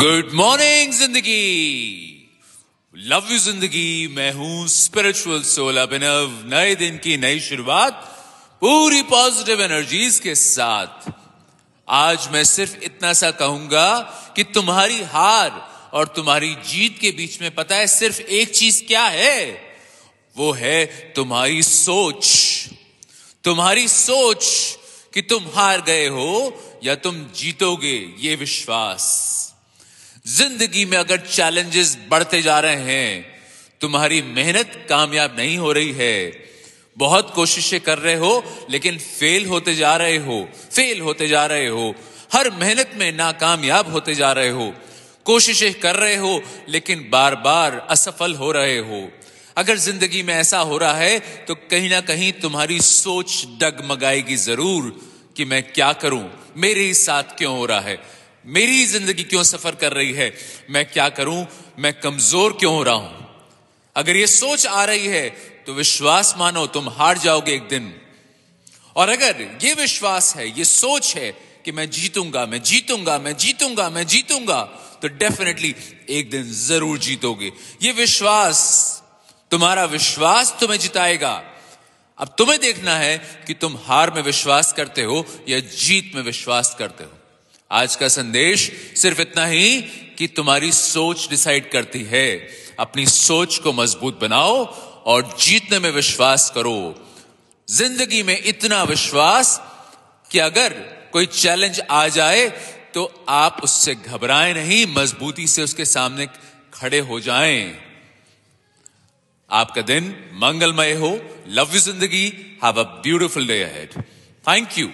Good morning ज़िंदगी love you ज़िंदगी मैं हूँ स्पिरिचुअल सोल अभिनव। नए दिन की नई शुरुआत, पूरी पॉजिटिव एनर्जीज के साथ। आज मैं सिर्फ़ इतना सा कहूँगा कि तुम्हारी हार और तुम्हारी जीत के बीच में पता है सिर्फ़ एक चीज़ क्या है? वो है तुम्हारी सोच। तुम्हारी सोच कि तुम हार गए हो या तुम जीतोगे, ये विश्वास। ज़िंदगी में अगर चैलेंजेस बढ़ते जा रहे हैं, तुम्हारी मेहनत कामयाब नहीं हो रही है। बहुत कोशिशें कर रहे हो, लेकिन फेल होते जा रहे हो फेल होते जा रहे हो। हर मेहनत में नाकामयाब होते जा रहे हो। कोशिशें कर रहे हो, लेकिन बार बार असफल हो रहे हो। अगर ज़िंदगी में ऐसा हो रहा है तो कहीं ना कहीं तुम्हारी सोच डगमगाएगी ज़रूर कि मैं क्या करूँ? मेरे साथ क्यों हो रहा है? मेरी ज़िंदगी क्यों सफ़र कर रही है? मैं क्या करूँ? मैं कमज़ोर क्यों हो रहा हूँ? अगर ये सोच आ रही है तो विश्वास मानो तुम हार जाओगे एक दिन। और अगर ये विश्वास है, ये सोच है कि मैं जीतूँगा मैं जीतूँगा मैं जीतूँगा मैं जीतूँगा तो डेफिनेटली एक दिन ज़रूर जीतोगे। ये विश्वास, तुम्हारा विश्वास तुम्हें जिताएगा। अब तुम्हें देखना है कि तुम हार में विश्वास करते हो या जीत में विश्वास करते हो। आज का संदेश सिर्फ़ इतना ही कि तुम्हारी सोच डिसाइड करती है। अपनी सोच को मज़बूत बनाओ और जीतने में विश्वास करो। ज़िंदगी में इतना विश्वास कि अगर कोई चैलेंज आ जाए तो आप उससे घबराएँ नहीं, मजबूती से उसके सामने खड़े हो जाएँ। आपका दिन मंगलमय हो। लव यू ज़िंदगी। Have a beautiful day ahead thank you